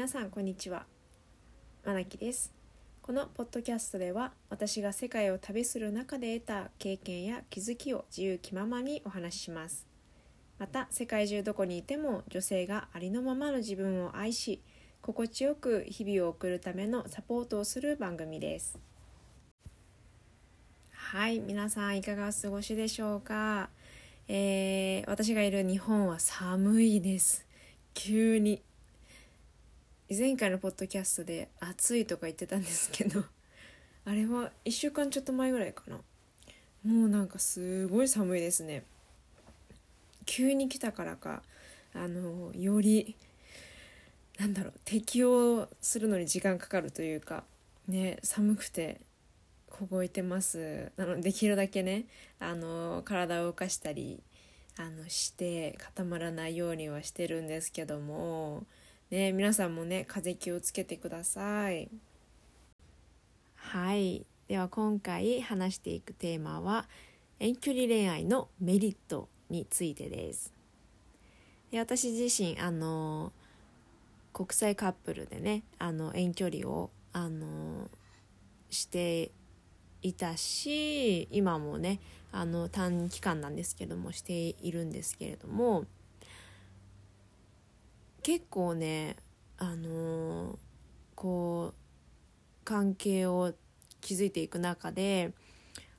皆さんこんにちは。まなきです。このポッドキャストでは私が世界を旅する中で得た経験や気づきを自由気ままにお話しします。また世界中どこにいても女性がありのままの自分を愛し心地よく日々を送るためのサポートをする番組です。はい皆さんいかがお過ごしでしょうか、えー、私がいる日本は寒いです。急に。前回のポッドキャストで暑いとか言ってたんですけど あれは1週間ちょっと前ぐらいかな。もうなんかすごい寒いですね。急に来たからかあのよりなんだろう適応するのに時間かかるというかね寒くて凍えてます。なのでできるだけねあの体を動かしたりあのして固まらないようにはしてるんですけどもね皆さんもね風邪気をつけてください。はい。では今回話していくテーマは遠距離恋愛のメリットについてです。で私自身あの国際カップルでねあの遠距離をあのしていたし今もねあの短期間なんですけどもしているんですけれども結構ねあのこう関係を築いていく中で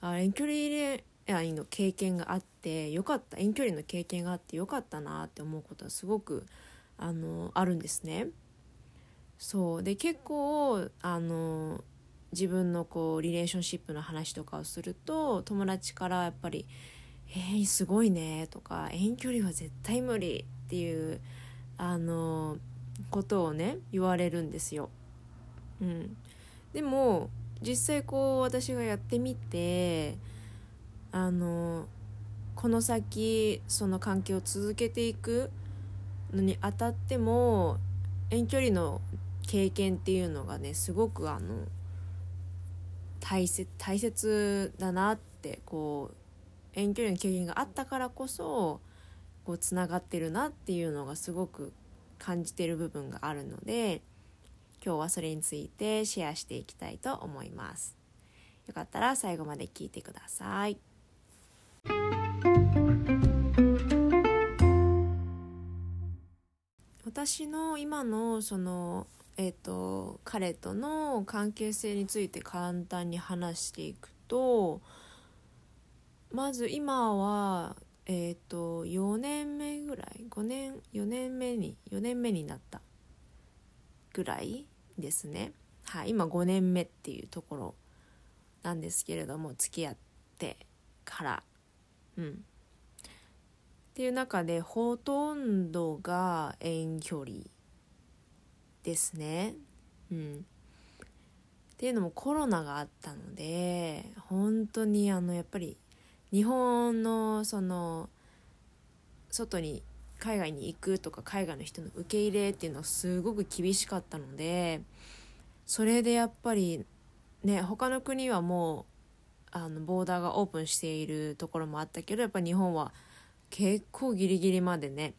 あ遠距離恋愛の経験があってよかった遠距離の経験があってよかったなって思うことはすごくあのあるんですね。そうで結構あの自分のこうリレーションシップの話とかをすると友達からやっぱり「えー、すごいね」とか「遠距離は絶対無理」っていうあのことをね言われるんですよ。うん、でも実際こう私がやってみてあのこの先その関係を続けていくのにあたっても遠距離の経験っていうのがねすごくあの大切大切だなってこう遠距離の経験があったからこそこうつながってるなっていうのがすごく感じてる部分があるので今日はそれについてシェアしていきたいと思います。よかったら最後まで聞いてください。私の今のそのえーと、彼との関係性について簡単に話していくとまず今は、えーと、4年目ぐらい？5年4年目に4年目になったぐらいですね、はい、今5年目っていうところなんですけれども付き合ってから。うん。っていう中でほとんどが遠距離ですね。うん、っていうのもコロナがあったので本当にあのやっぱり日本のその外に海外に行くとか海外の人の受け入れっていうのはすごく厳しかったのでそれでやっぱりね他の国はもうあのボーダーがオープンしているところもあったけどやっぱ日本は結構ギリギリまでね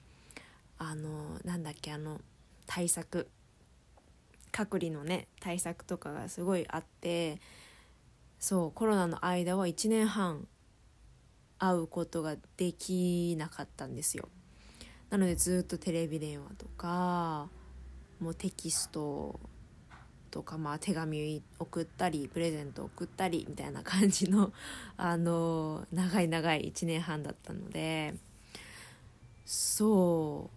あのなんだっけあの対策隔離のね対策とかがすごいあってそうコロナの間は1年半会うことができなかったんですよ。なのでずっとテレビ電話とかもうテキストとか、まあ、手紙送ったりプレゼント送ったりみたいな感じの あの長い長い1年半だったのでそ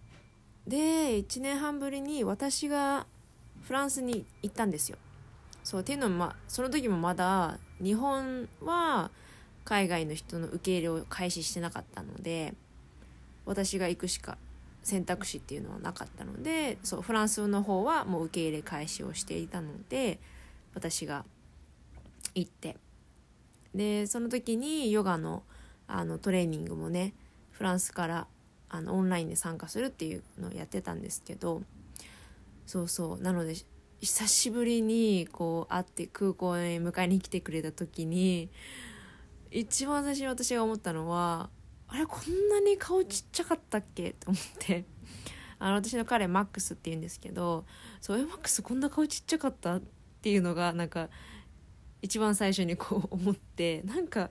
う。で1年半ぶりに私がフランスに行ったんですよ。そう。っていうのも、まあ、その時もまだ日本は海外の人の受け入れを開始してなかったので私が行くしか選択肢っていうのはなかったのでそうフランスの方はもう受け入れ開始をしていたので私が行って。でその時にヨガのあのトレーニングもねフランスからあのオンラインで参加するっていうのをやってたんですけどそうそう。なので久しぶりにこう会って空港へ迎えに来てくれた時に一番最初に私が思ったのはあれこんなに顔ちっちゃかったっけ？と思って。あの私の彼マックスって言うんですけどそうえマックスこんな顔ちっちゃかったっていうのがなんか一番最初にこう思ってなんかっ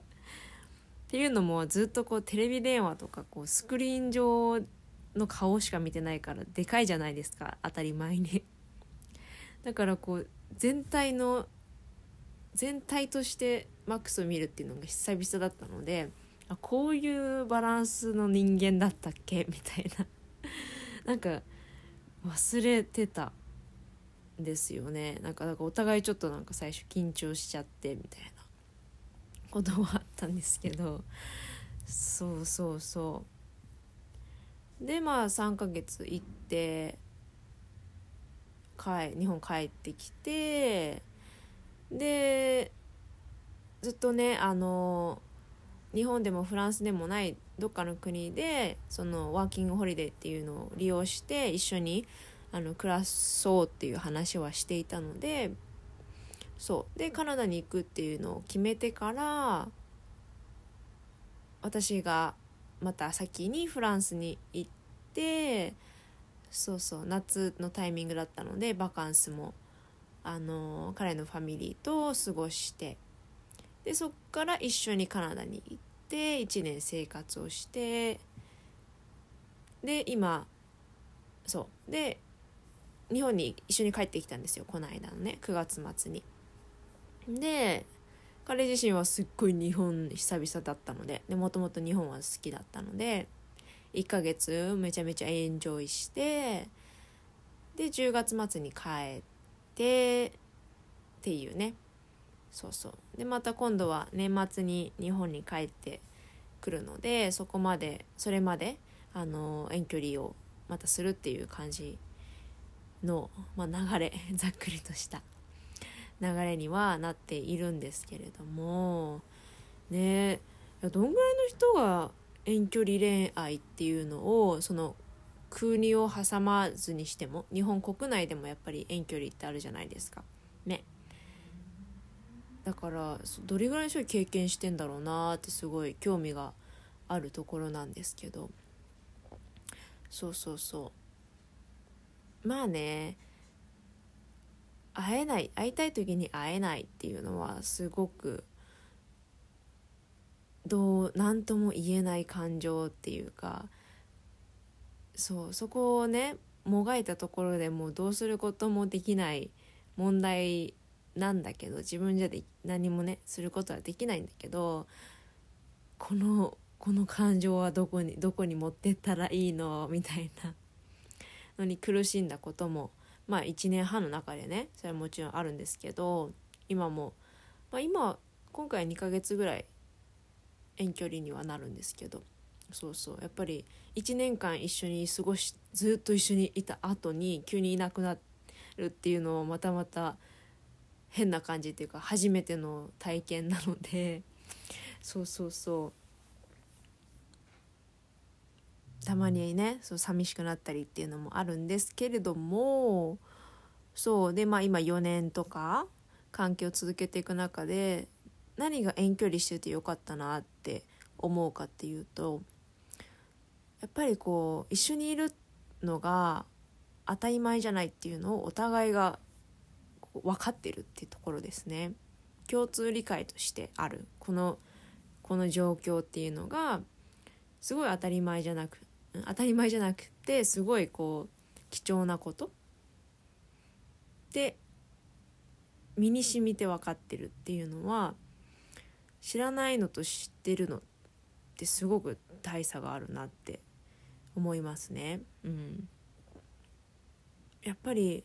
ていうのもずっとこうテレビ電話とかこうスクリーン上の顔しか見てないからでかいじゃないですか。当たり前に。だからこう全体の全体としてマックスを見るっていうのが久々だったのであこういうバランスの人間だったっけ？みたいな。なんか忘れてたんですよね。なんかなんかお互いちょっとなんか最初緊張しちゃってみたいな。ことはあったんですけど。そうそうそう。でまあ3ヶ月行って帰日本帰ってきてでずっとねあの日本でもフランスでもないどっかの国でそのワーキングホリデーっていうのを利用して一緒にあの暮らそうっていう話はしていたのでそう。でカナダに行くっていうのを決めてから私がまた先にフランスに行ってそうそう夏のタイミングだったのでバカンスもあの彼のファミリーと過ごしてでそっから一緒にカナダに行って1年生活をしてで今そうで日本に一緒に帰ってきたんですよこの間のね9月末に。で彼自身はすっごい日本久々だったのでもともと日本は好きだったので1ヶ月めちゃめちゃエンジョイしてで10月末に帰ってっていうねそうそう。でまた今度は年末に日本に帰ってくるのでそこまでそれまであの遠距離をまたするっていう感じの、まあ、流れ ざっくりとした流れにはなっているんですけれどもねどんぐらいの人が遠距離恋愛っていうのをその国を挟まずにしても日本国内でもやっぱり遠距離ってあるじゃないですか。ね。だからどれぐらいの人が経験してんだろうなってすごい興味があるところなんですけど。そうそうそう。まあね会えない会いたい時に会えないっていうのはすごくどう何とも言えない感情っていうかそうそこをねもがいたところでもうどうすることもできない問題なんだけど自分じゃで何もねすることはできないんだけどこのこの感情はどこにどこに持ってったらいいの？みたいな。のに苦しんだこともまあ1年半の中でねそれはもちろんあるんですけど今も、まあ、今今回2ヶ月ぐらい遠距離にはなるんですけどそうそう。やっぱり1年間一緒に過ごしずっと一緒にいた後に急にいなくなるっていうのをまたまた変な感じっていうか初めての体験なので。そうそうそう。たまにねそう寂しくなったりっていうのもあるんですけれども。そう。でまあ今4年とか関係を続けていく中で何が遠距離しててよかったなって思うかっていうとやっぱりこう一緒にいるのが当たり前じゃないっていうのをお互いが分かってるってところですね。共通理解としてある。このこの状況っていうのがすごい当たり前じゃなく当たり前じゃなくてすごいこう貴重なこと。で身に染みて分かってるっていうのは知らないのと知ってるのってすごく大差があるなって思いますね。うん、やっぱり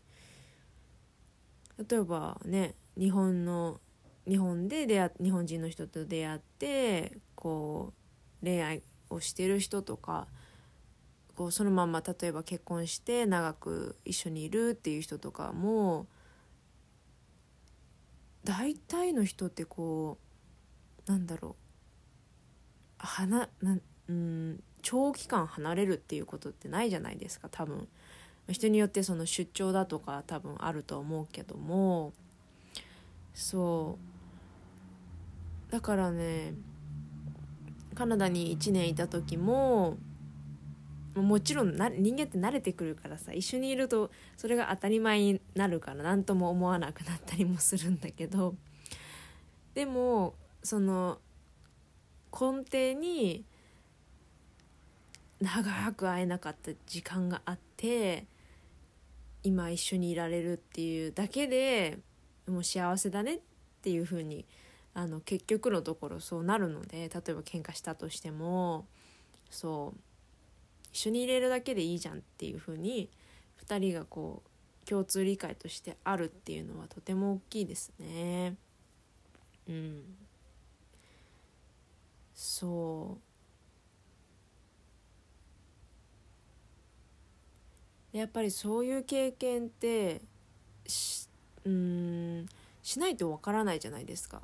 例えばね日本の日本で出会日本人の人と出会ってこう恋愛をしてる人とかこうそのまま例えば結婚して長く一緒にいるっていう人とかも大体の人ってこうなんだろう離なうん長期間離れるっていうことってないじゃないですか多分。人によってその出張だとか多分あると思うけどもそう。だからねカナダに1年いた時ももちろんな人間って慣れてくるからさ一緒にいるとそれが当たり前になるから何とも思わなくなったりもするんだけどでもその根底に長く会えなかった時間があって今一緒にいられるっていうだけでもう幸せだねっていう風にあに結局のところそうなるので例えば喧嘩したとしてもそう一緒にいれるだけでいいじゃんっていう風に2人がこう共通理解としてあるっていうのはとても大きいですね。うん、そうやっぱりそういう経験ってしうんしないとわからないじゃないですか。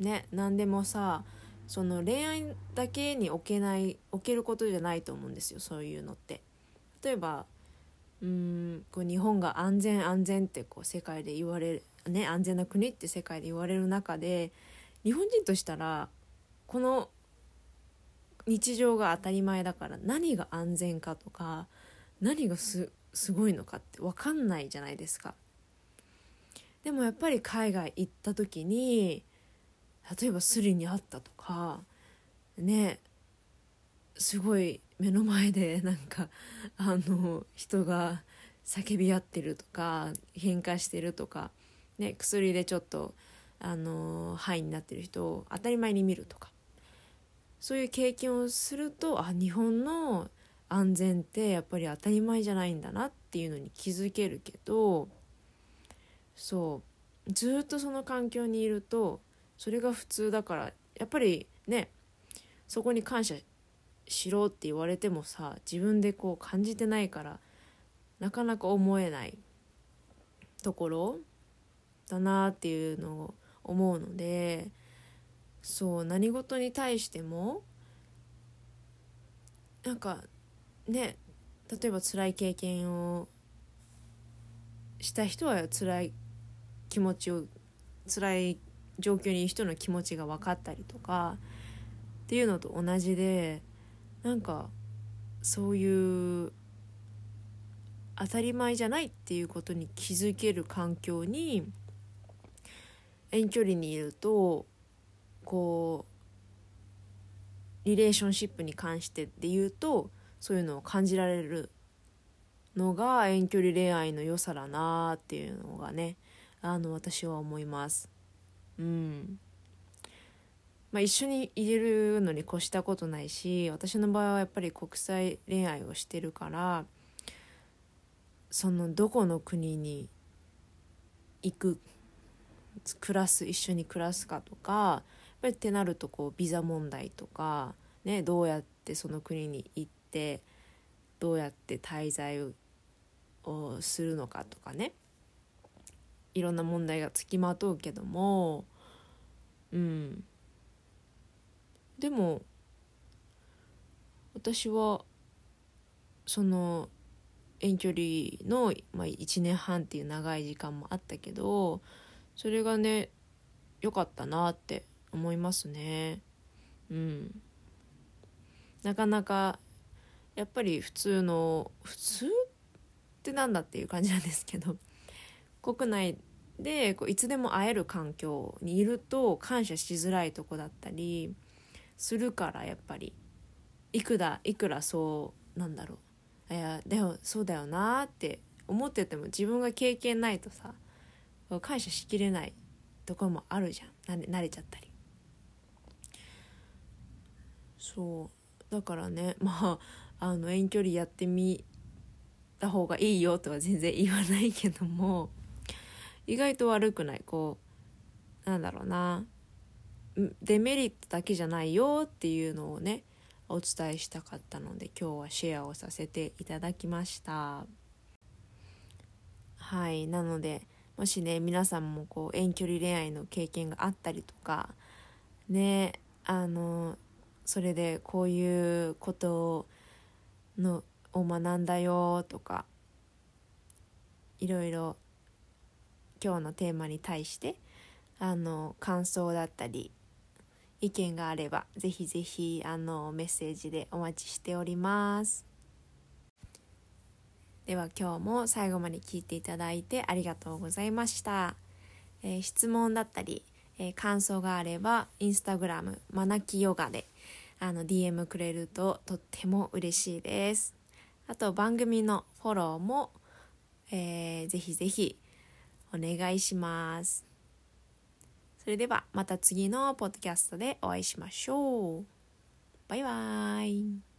ね何でもさその恋愛だけに置けない置けることじゃないと思うんですよそういうのって。例えばうんこう日本が安全安全ってこう世界で言われる、ね、安全な国って世界で言われる中で日本人としたらこの日常が当たり前だから何が安全かとか何がすすごいのかって分かんないじゃないですか。でもやっぱり海外行った時に例えばスリにあったとかねすごい目の前でなんかあの人が叫び合ってるとか喧嘩してるとか、ね、薬でちょっとあの肺になってる人を当たり前に見るとかそういう経験をするとあ日本の安全ってやっぱり当たり前じゃないんだなっていうのに気づけるけどそうずっとその環境にいるとそれが普通だからやっぱりねそこに感謝しろって言われてもさ自分でこう感じてないからなかなか思えないところだなっていうのを思うのでそう何事に対してもなんかね例えば辛い経験をした人は辛い気持ちを辛い状況にいる人の気持ちが分かったりとかっていうのと同じでなんかそういう当たり前じゃないっていうことに気づける環境に遠距離にいるとこうリレーションシップに関してで言うとそういうのを感じられるのが遠距離恋愛の良さだなっていうのがねあの私は思います。うんまあ、一緒に入れるのに越したことないし私の場合はやっぱり国際恋愛をしてるからそのどこの国に行く暮らす一緒に暮らすかとかやっぱりってなるとこうビザ問題とか、ね、どうやってその国に行ってどうやって滞在をするのかとかね。いろんな問題がつきまとうけどもうん。でも私はその遠距離の、まあ、1年半っていう長い時間もあったけどそれがね良かったなって思いますね。うん。なかなかやっぱり普通の普通ってなんだっていう感じなんですけど国内でこういつでも会える環境にいると感謝しづらいとこだったりするからやっぱり。いくらいくらそうなんだろう。いやでもそうだよなって思ってても自分が経験ないとさ感謝しきれないところもあるじゃん。慣れちゃったり。そう。だからね まああの遠距離やってみた方がいいよとは全然言わないけども意外と悪くない。こうなんだろうな。デメリットだけじゃないよっていうのをねお伝えしたかったので今日はシェアをさせていただきました。はい。なのでもしね皆さんもこう遠距離恋愛の経験があったりとかねあのそれでこういうことのを学んだよとかいろいろ今日のテーマに対してあの感想だったり意見があればぜひぜひあのメッセージでお待ちしております。では今日も最後まで聞いていただいてありがとうございました、えー、質問だったり、えー、感想があればインスタグラムマナキヨガであの DM くれるととっても嬉しいです。あと番組のフォローも、えー、ぜひぜひお願いします。それではまた次のポッドキャストでお会いしましょう。バイバーイ。